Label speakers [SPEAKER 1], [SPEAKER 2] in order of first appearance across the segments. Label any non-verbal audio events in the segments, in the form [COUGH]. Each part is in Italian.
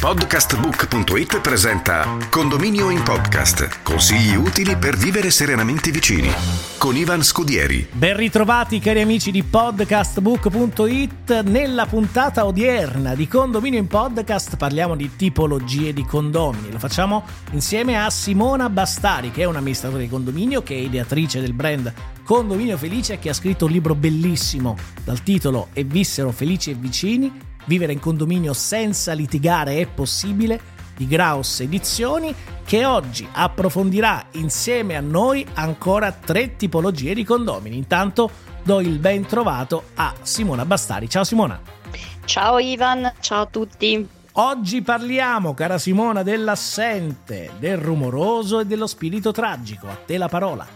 [SPEAKER 1] Podcastbook.it presenta Condominio in Podcast. Consigli utili per vivere serenamente vicini. Con Ivan Scudieri.
[SPEAKER 2] Ben ritrovati cari amici di podcastbook.it. Nella puntata odierna di Condominio in Podcast parliamo di tipologie di condomini. Lo facciamo insieme a Simona Bastari, che è un'amministratore di condominio, che è ideatrice del brand Condominio Felice che ha scritto un libro bellissimo dal titolo E vissero felici e vicini Vivere in condominio senza litigare è possibile di Graus Edizioni che oggi approfondirà insieme a noi ancora tre tipologie di condomini. Intanto do il ben trovato a Simona Bastari. Ciao Simona.
[SPEAKER 3] Ciao Ivan, ciao a tutti.
[SPEAKER 2] Oggi parliamo, cara Simona, dell'assente, del rumoroso e dello spirito tragico. A te la parola.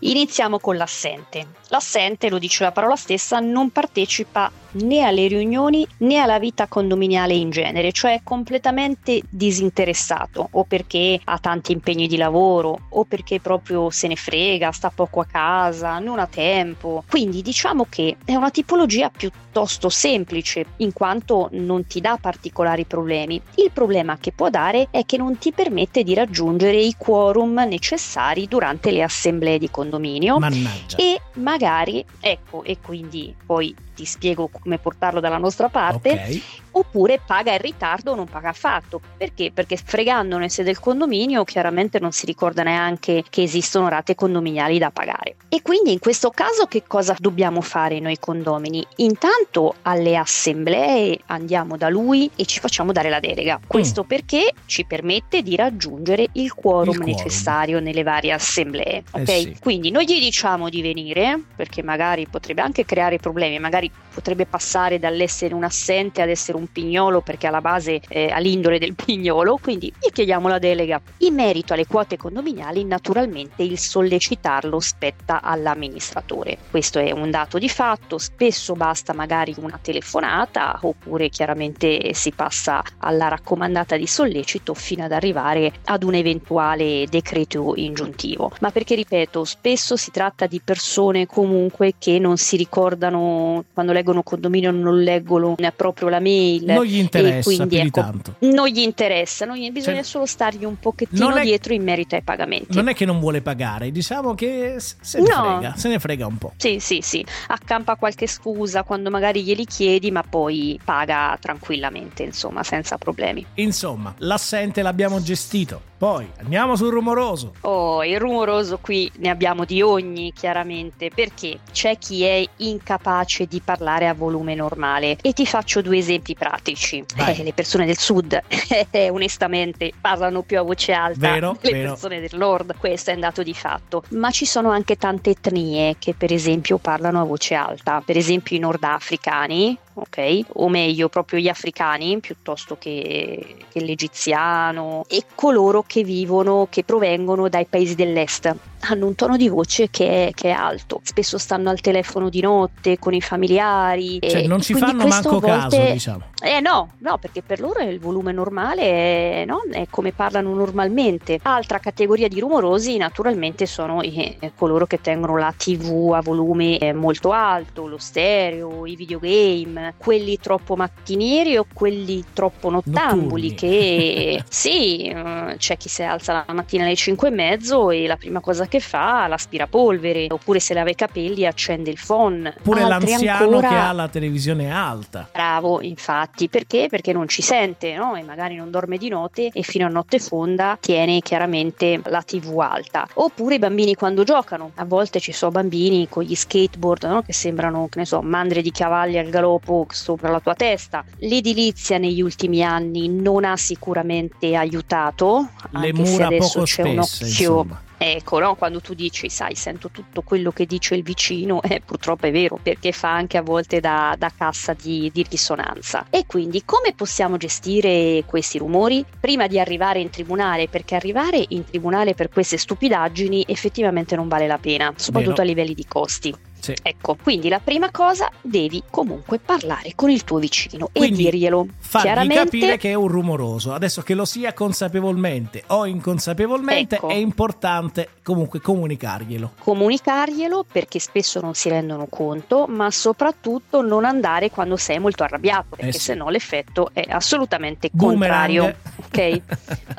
[SPEAKER 3] Iniziamo con l'assente. L'assente, lo dice la parola stessa, non partecipa né alle riunioni né alla vita condominiale in genere, cioè è completamente disinteressato o perché ha tanti impegni di lavoro o perché proprio se ne frega, sta poco a casa, non ha tempo. Quindi diciamo che è una tipologia piuttosto semplice in quanto non ti dà particolari problemi. Il problema che può dare è che non ti permette di raggiungere i quorum necessari durante le assemblee di condominio
[SPEAKER 2] Mannaggia.
[SPEAKER 3] e magari, ecco, e quindi poi ti spiego come portarlo dalla nostra parte,
[SPEAKER 2] Ok.
[SPEAKER 3] Oppure paga in ritardo o non paga affatto. Perché? Perché fregandone se del condominio chiaramente non si ricorda neanche che esistono rate condominiali da pagare. E quindi in questo caso che cosa dobbiamo fare noi condomini? Intanto alle assemblee andiamo da lui e ci facciamo dare la delega. Questo perché ci permette di raggiungere il quorum,
[SPEAKER 2] Il quorum.
[SPEAKER 3] necessario nelle varie assemblee.
[SPEAKER 2] Eh
[SPEAKER 3] Ok?
[SPEAKER 2] sì.
[SPEAKER 3] Quindi noi gli diciamo di venire perché magari potrebbe anche creare problemi, magari potrebbe passare dall'essere un assente ad essere un pignolo perché alla base eh, l'indole del pignolo, quindi gli chiediamo la delega. In merito alle quote condominiali, naturalmente il sollecitarlo spetta all'amministratore. Questo è un dato di fatto, spesso basta magari una telefonata oppure chiaramente si passa alla raccomandata di sollecito fino ad arrivare ad un eventuale decreto ingiuntivo. Ma perché ripeto, spesso si tratta di persone comunque che non si ricordano quando leggono condominio non leggono proprio la mail
[SPEAKER 2] Non gli interessa
[SPEAKER 3] quindi, ecco,
[SPEAKER 2] tanto.
[SPEAKER 3] non gli interessa, non gli- bisogna
[SPEAKER 2] Cioè,
[SPEAKER 3] solo stargli un pochettino
[SPEAKER 2] è-
[SPEAKER 3] dietro in merito ai pagamenti.
[SPEAKER 2] Non è che non vuole pagare, diciamo che se ne
[SPEAKER 3] No.
[SPEAKER 2] frega, se ne frega un po'.
[SPEAKER 3] Sì, sì, sì, accampa qualche scusa quando magari glieli chiedi, ma poi paga tranquillamente, insomma, senza problemi.
[SPEAKER 2] Insomma, l'assente l'abbiamo gestito. Poi andiamo sul rumoroso.
[SPEAKER 3] Oh, il rumoroso qui ne abbiamo di ogni, chiaramente, perché c'è chi è incapace di parlare a volume normale. E ti faccio due esempi pratici. Eh, le persone del sud, [LAUGHS] onestamente, parlano più a voce alta
[SPEAKER 2] Vero,
[SPEAKER 3] delle
[SPEAKER 2] vero.
[SPEAKER 3] persone del nord, questo è un dato di fatto. Ma ci sono anche tante etnie che, per esempio, parlano a voce alta. Per esempio, i nordafricani, ok? O meglio, proprio gli africani piuttosto che, che l'egiziano e coloro che vivono, che provengono dai paesi dell'est. Hanno un tono di voce che è, che è alto, spesso stanno al telefono di notte con i familiari.
[SPEAKER 2] Cioè,
[SPEAKER 3] e
[SPEAKER 2] non ci fanno manco
[SPEAKER 3] volte-
[SPEAKER 2] caso, diciamo.
[SPEAKER 3] eh no, no, perché per loro il volume normale è, no? è come parlano normalmente. Altra categoria di rumorosi naturalmente sono i- eh, coloro che tengono la TV a volume eh, molto alto, lo stereo, i videogame, quelli troppo mattinieri o quelli troppo nottambuli
[SPEAKER 2] Notturni.
[SPEAKER 3] che [LAUGHS] sì, eh, c'è chi si alza la mattina alle 5 e mezzo e la prima cosa che fa l'aspirapolvere, oppure se lava i capelli accende il phone.
[SPEAKER 2] Pure
[SPEAKER 3] Altri
[SPEAKER 2] l'anziano
[SPEAKER 3] ancora-
[SPEAKER 2] che ha la televisione alta.
[SPEAKER 3] Bravo, infatti, perché? Perché non ci sente, no? E magari non dorme di notte e fino a notte fonda tiene chiaramente la TV alta. Oppure i bambini quando giocano. A volte ci sono bambini con gli skateboard, no? Che sembrano, che ne so, mandre di cavalli al galoppo sopra la tua testa. L'edilizia negli ultimi anni non ha sicuramente aiutato,
[SPEAKER 2] Le
[SPEAKER 3] anche se
[SPEAKER 2] mura poco
[SPEAKER 3] c'è un
[SPEAKER 2] spesse,
[SPEAKER 3] occhio
[SPEAKER 2] insomma.
[SPEAKER 3] Ecco, no? quando tu dici, sai, sento tutto quello che dice il vicino, [LAUGHS] eh, purtroppo è vero, perché fa anche a volte da, da cassa di, di risonanza. E quindi come possiamo gestire questi rumori? Prima di arrivare in tribunale, perché arrivare in tribunale per queste stupidaggini effettivamente non vale la pena, soprattutto Vero. a livelli di costi. Sì. Ecco, quindi la prima cosa devi comunque parlare con il tuo vicino quindi e dirglielo.
[SPEAKER 2] Fargli chiaramente... capire che è un rumoroso. Adesso che lo sia consapevolmente o inconsapevolmente ecco. è importante comunque comunicarglielo.
[SPEAKER 3] Comunicarglielo perché spesso non si rendono conto, ma soprattutto non andare quando sei molto arrabbiato, perché eh sì. sennò l'effetto è assolutamente Boomerang. contrario. Ok?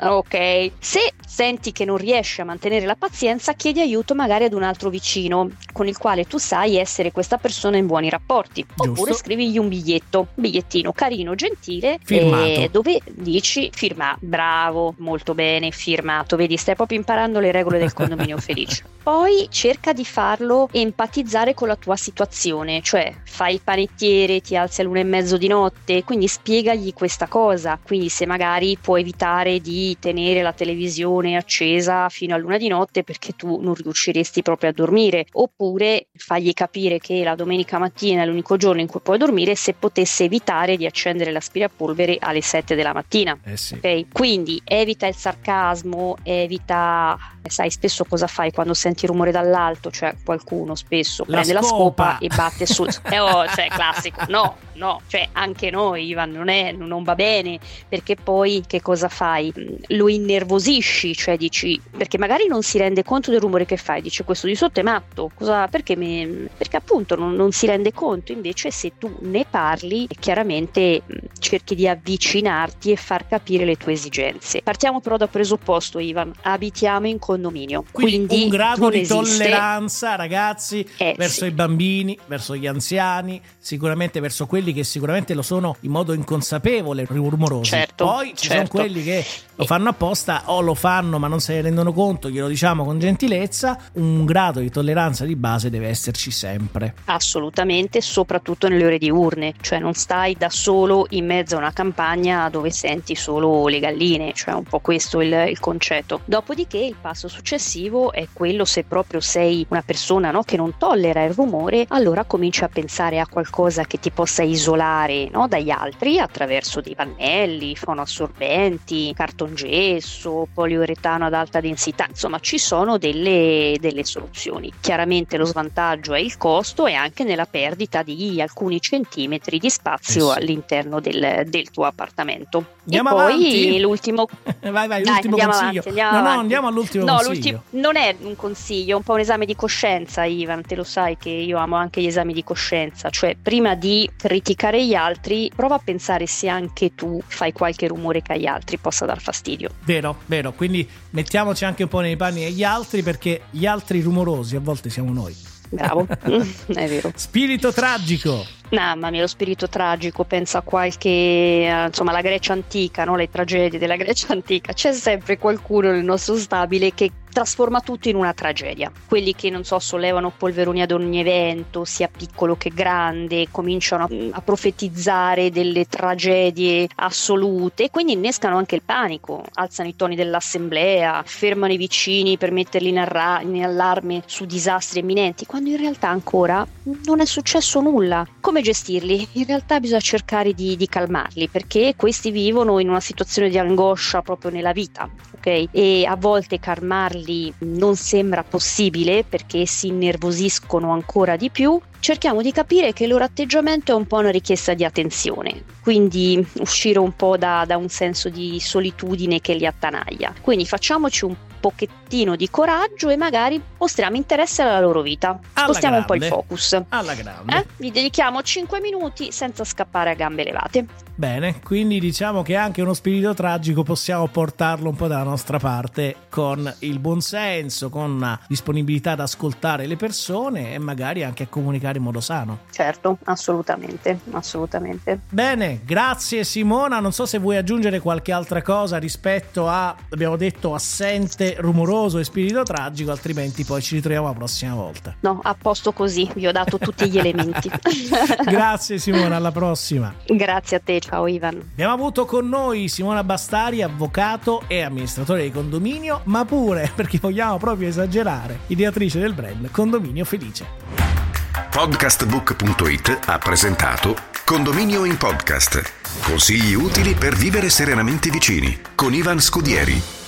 [SPEAKER 3] [LAUGHS] ok. Se senti che non riesci a mantenere la pazienza, chiedi aiuto magari ad un altro vicino con il quale tu sai essere questa persona in buoni rapporti. Giusto. Oppure scrivigli un biglietto, un bigliettino carino, gentile, eh, dove dici firma, bravo, molto bene, firmato. Vedi, stai proprio imparando le regole del condominio [LAUGHS] felice. Poi cerca di farlo empatizzare con la tua situazione, cioè fai il panettiere, ti alzi all'una e mezzo di notte, quindi spiegagli questa cosa. Quindi se magari puoi evitare di tenere la televisione accesa fino a luna di notte perché tu non riusciresti proprio a dormire, oppure fagli capire che la domenica mattina è l'unico giorno in cui puoi dormire se potesse evitare di accendere l'aspirapolvere alle 7 della mattina.
[SPEAKER 2] Eh sì.
[SPEAKER 3] okay? Quindi evita il sarcasmo, evita, sai spesso cosa fai quando senti rumore dall'alto, cioè qualcuno spesso la prende scopa. la scopa e batte sul... [LAUGHS] eh, oh, cioè classico, no, no, cioè anche noi Ivan non, è, non va bene perché poi che cosa fai? Lo innervosisci, cioè dici perché magari non si rende conto del rumore che fai, dice questo di sotto è matto, cosa, perché, mi, perché appunto non, non, si rende conto, invece se tu ne parli chiaramente cerchi di avvicinarti e far capire le tue esigenze. Partiamo però da presupposto Ivan, abitiamo in condominio, quindi, quindi
[SPEAKER 2] un grado di esiste... tolleranza ragazzi eh, verso sì. i bambini, verso gli anziani, sicuramente verso quelli quelli che sicuramente lo sono in modo inconsapevole, rumorosi.
[SPEAKER 3] Certo,
[SPEAKER 2] Poi ci
[SPEAKER 3] certo.
[SPEAKER 2] sono quelli che lo fanno apposta o lo fanno ma non se ne rendono conto, glielo diciamo con gentilezza. Un grado di tolleranza di base deve esserci sempre.
[SPEAKER 3] Assolutamente, soprattutto nelle ore diurne, cioè non stai da solo in mezzo a una campagna dove senti solo le galline, cioè un po' questo il, il concetto. Dopodiché il passo successivo è quello se proprio sei una persona no, che non tollera il rumore, allora cominci a pensare a qualcosa che ti possa isolare no, dagli altri attraverso dei pannelli, fonoassorbenti, cartongesso, poliuretano ad alta densità, insomma ci sono delle, delle soluzioni. Chiaramente lo svantaggio è il costo e anche nella perdita di alcuni centimetri di spazio eh all'interno del, del, tuo appartamento.
[SPEAKER 2] Andiamo
[SPEAKER 3] e
[SPEAKER 2] poi
[SPEAKER 3] avanti. l'ultimo... [LAUGHS]
[SPEAKER 2] vai, vai, Dai, l'ultimo andiamo consiglio. Avanti, andiamo no, avanti. no, andiamo all'ultimo no, consiglio.
[SPEAKER 3] non è un consiglio, è un po' un esame di coscienza, Ivan, te lo sai che io amo anche gli esami di coscienza, cioè prima di criticare gli altri, prova a pensare se anche tu fai qualche rumore che agli altri possa dar fastidio.
[SPEAKER 2] Vero, vero, quindi mettiamoci anche un po' nei panni degli altri perché gli altri rumorosi a volte siamo noi.
[SPEAKER 3] Bravo, [LAUGHS] [LAUGHS] è vero.
[SPEAKER 2] Spirito tragico.
[SPEAKER 3] Mamma mia, lo spirito tragico, pensa a qualche, eh, insomma, la Grecia antica, no? le tragedie della [LAUGHS] Grecia antica. C'è sempre qualcuno nel nostro stabile che trasforma tutto in una tragedia. Quelli che, non so, sollevano polveroni ad ogni evento, sia piccolo che grande, cominciano a, a profetizzare delle tragedie assolute e quindi innescano anche il panico, alzano i toni dell'assemblea, fermano i vicini per metterli in, arra- in allarme su disastri imminenti, quando in realtà ancora non è successo nulla. Come gestirli? In realtà bisogna cercare di, di calmarli perché questi vivono in una situazione di angoscia proprio nella vita, ok? E a volte calmarli farli non sembra possibile perché si innervosiscono ancora di più, cerchiamo di capire che il loro atteggiamento è un po' una richiesta di attenzione, quindi uscire un po' da, da un senso di solitudine che li attanaglia. Quindi facciamoci un pochettino di coraggio e magari mostriamo interesse alla loro vita. Spostiamo un po' il focus.
[SPEAKER 2] Alla grande.
[SPEAKER 3] Eh? Gli dedichiamo 5 minuti senza scappare a gambe levate.
[SPEAKER 2] Bene, quindi diciamo che anche uno spirito tragico possiamo portarlo un po' dalla nostra parte con il buon senso, con la disponibilità ad ascoltare le persone e magari anche a comunicare magari in modo sano.
[SPEAKER 3] Certo, assolutamente, assolutamente.
[SPEAKER 2] Bene, grazie Simona, non so se vuoi aggiungere qualche altra cosa rispetto a, abbiamo detto, assente, rumoroso e spirito tragico, altrimenti poi ci ritroviamo la prossima volta.
[SPEAKER 3] No, a posto così, vi ho dato tutti gli elementi. [LAUGHS]
[SPEAKER 2] grazie Simona, alla prossima.
[SPEAKER 3] Grazie a te, ciao Ivan.
[SPEAKER 2] Abbiamo avuto con noi Simona Bastari, avvocato e amministratore di condominio, ma pure, [LAUGHS] perché vogliamo proprio esagerare, ideatrice del brand Condominio Felice.
[SPEAKER 1] Podcastbook.it ha presentato Condominio in podcast. Consigli utili per vivere serenamente vicini con Ivan Scudieri.